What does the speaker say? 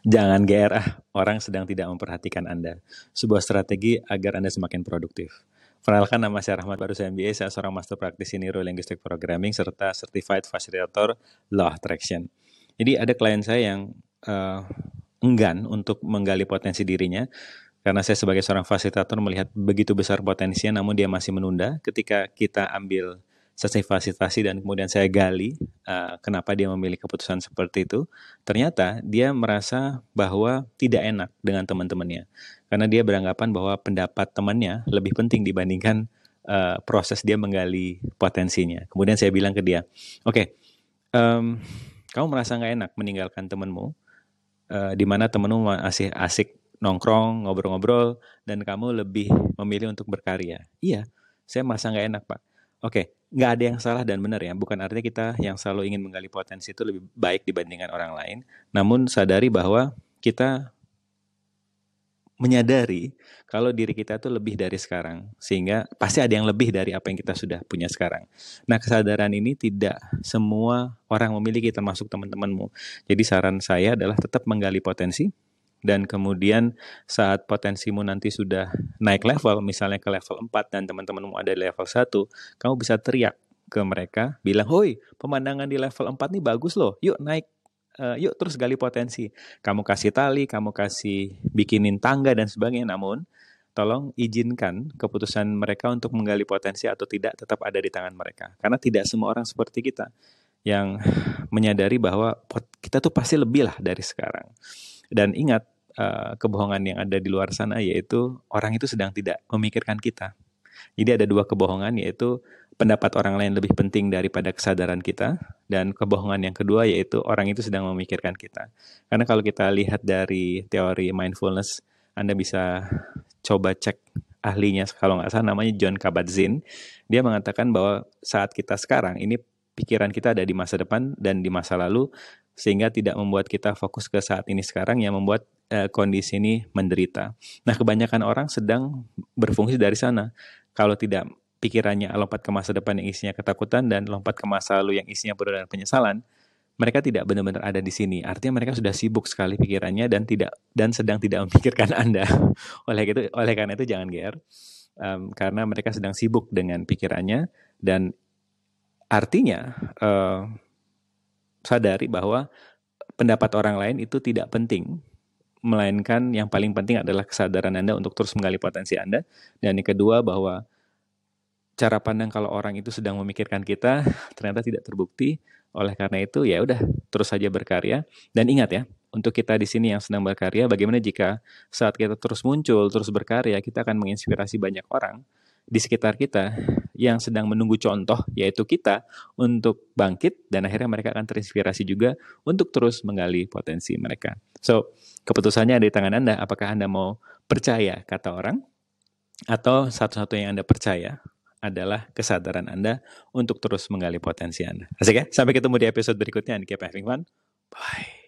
Jangan GR ah, orang sedang tidak memperhatikan Anda. Sebuah strategi agar Anda semakin produktif. Perkenalkan nama saya Rahmat Baru MBA, saya seorang master praktisi Neuro Linguistic Programming serta Certified Facilitator Law Attraction. Jadi ada klien saya yang uh, enggan untuk menggali potensi dirinya karena saya sebagai seorang fasilitator melihat begitu besar potensinya namun dia masih menunda ketika kita ambil selesai fasilitasi dan kemudian saya gali uh, kenapa dia memilih keputusan seperti itu, ternyata dia merasa bahwa tidak enak dengan teman-temannya karena dia beranggapan bahwa pendapat temannya lebih penting dibandingkan uh, proses dia menggali potensinya. Kemudian saya bilang ke dia, oke, okay, um, kamu merasa nggak enak meninggalkan temanmu, uh, di mana temanmu masih asik nongkrong, ngobrol-ngobrol, dan kamu lebih memilih untuk berkarya. Iya, saya merasa nggak enak pak. Oke, nggak ada yang salah dan benar ya. Bukan artinya kita yang selalu ingin menggali potensi itu lebih baik dibandingkan orang lain. Namun sadari bahwa kita menyadari kalau diri kita itu lebih dari sekarang. Sehingga pasti ada yang lebih dari apa yang kita sudah punya sekarang. Nah kesadaran ini tidak semua orang memiliki termasuk teman-temanmu. Jadi saran saya adalah tetap menggali potensi, dan kemudian saat potensimu nanti sudah naik level, misalnya ke level 4 dan teman-temanmu ada di level 1, kamu bisa teriak ke mereka, bilang, hoi pemandangan di level 4 nih bagus loh, yuk naik, uh, yuk terus gali potensi. Kamu kasih tali, kamu kasih bikinin tangga dan sebagainya, namun tolong izinkan keputusan mereka untuk menggali potensi atau tidak tetap ada di tangan mereka. Karena tidak semua orang seperti kita yang menyadari bahwa kita tuh pasti lebih lah dari sekarang. Dan ingat, uh, kebohongan yang ada di luar sana yaitu orang itu sedang tidak memikirkan kita. Jadi ada dua kebohongan yaitu pendapat orang lain lebih penting daripada kesadaran kita dan kebohongan yang kedua yaitu orang itu sedang memikirkan kita. Karena kalau kita lihat dari teori mindfulness, Anda bisa coba cek ahlinya kalau nggak salah namanya John Kabat-Zinn. Dia mengatakan bahwa saat kita sekarang ini pikiran kita ada di masa depan dan di masa lalu sehingga tidak membuat kita fokus ke saat ini sekarang yang membuat uh, kondisi ini menderita. Nah, kebanyakan orang sedang berfungsi dari sana. Kalau tidak pikirannya lompat ke masa depan yang isinya ketakutan dan lompat ke masa lalu yang isinya penuh dan penyesalan, mereka tidak benar-benar ada di sini. Artinya mereka sudah sibuk sekali pikirannya dan tidak dan sedang tidak memikirkan Anda. oleh itu oleh karena itu jangan GR. Um, karena mereka sedang sibuk dengan pikirannya dan artinya uh, sadari bahwa pendapat orang lain itu tidak penting, melainkan yang paling penting adalah kesadaran Anda untuk terus menggali potensi Anda. Dan yang kedua bahwa cara pandang kalau orang itu sedang memikirkan kita ternyata tidak terbukti. Oleh karena itu ya udah terus saja berkarya dan ingat ya, untuk kita di sini yang sedang berkarya bagaimana jika saat kita terus muncul, terus berkarya, kita akan menginspirasi banyak orang di sekitar kita yang sedang menunggu contoh yaitu kita untuk bangkit dan akhirnya mereka akan terinspirasi juga untuk terus menggali potensi mereka. So, keputusannya ada di tangan Anda apakah Anda mau percaya kata orang atau satu-satu yang Anda percaya adalah kesadaran Anda untuk terus menggali potensi Anda. Asik ya? Sampai ketemu di episode berikutnya and keep having fun. Bye.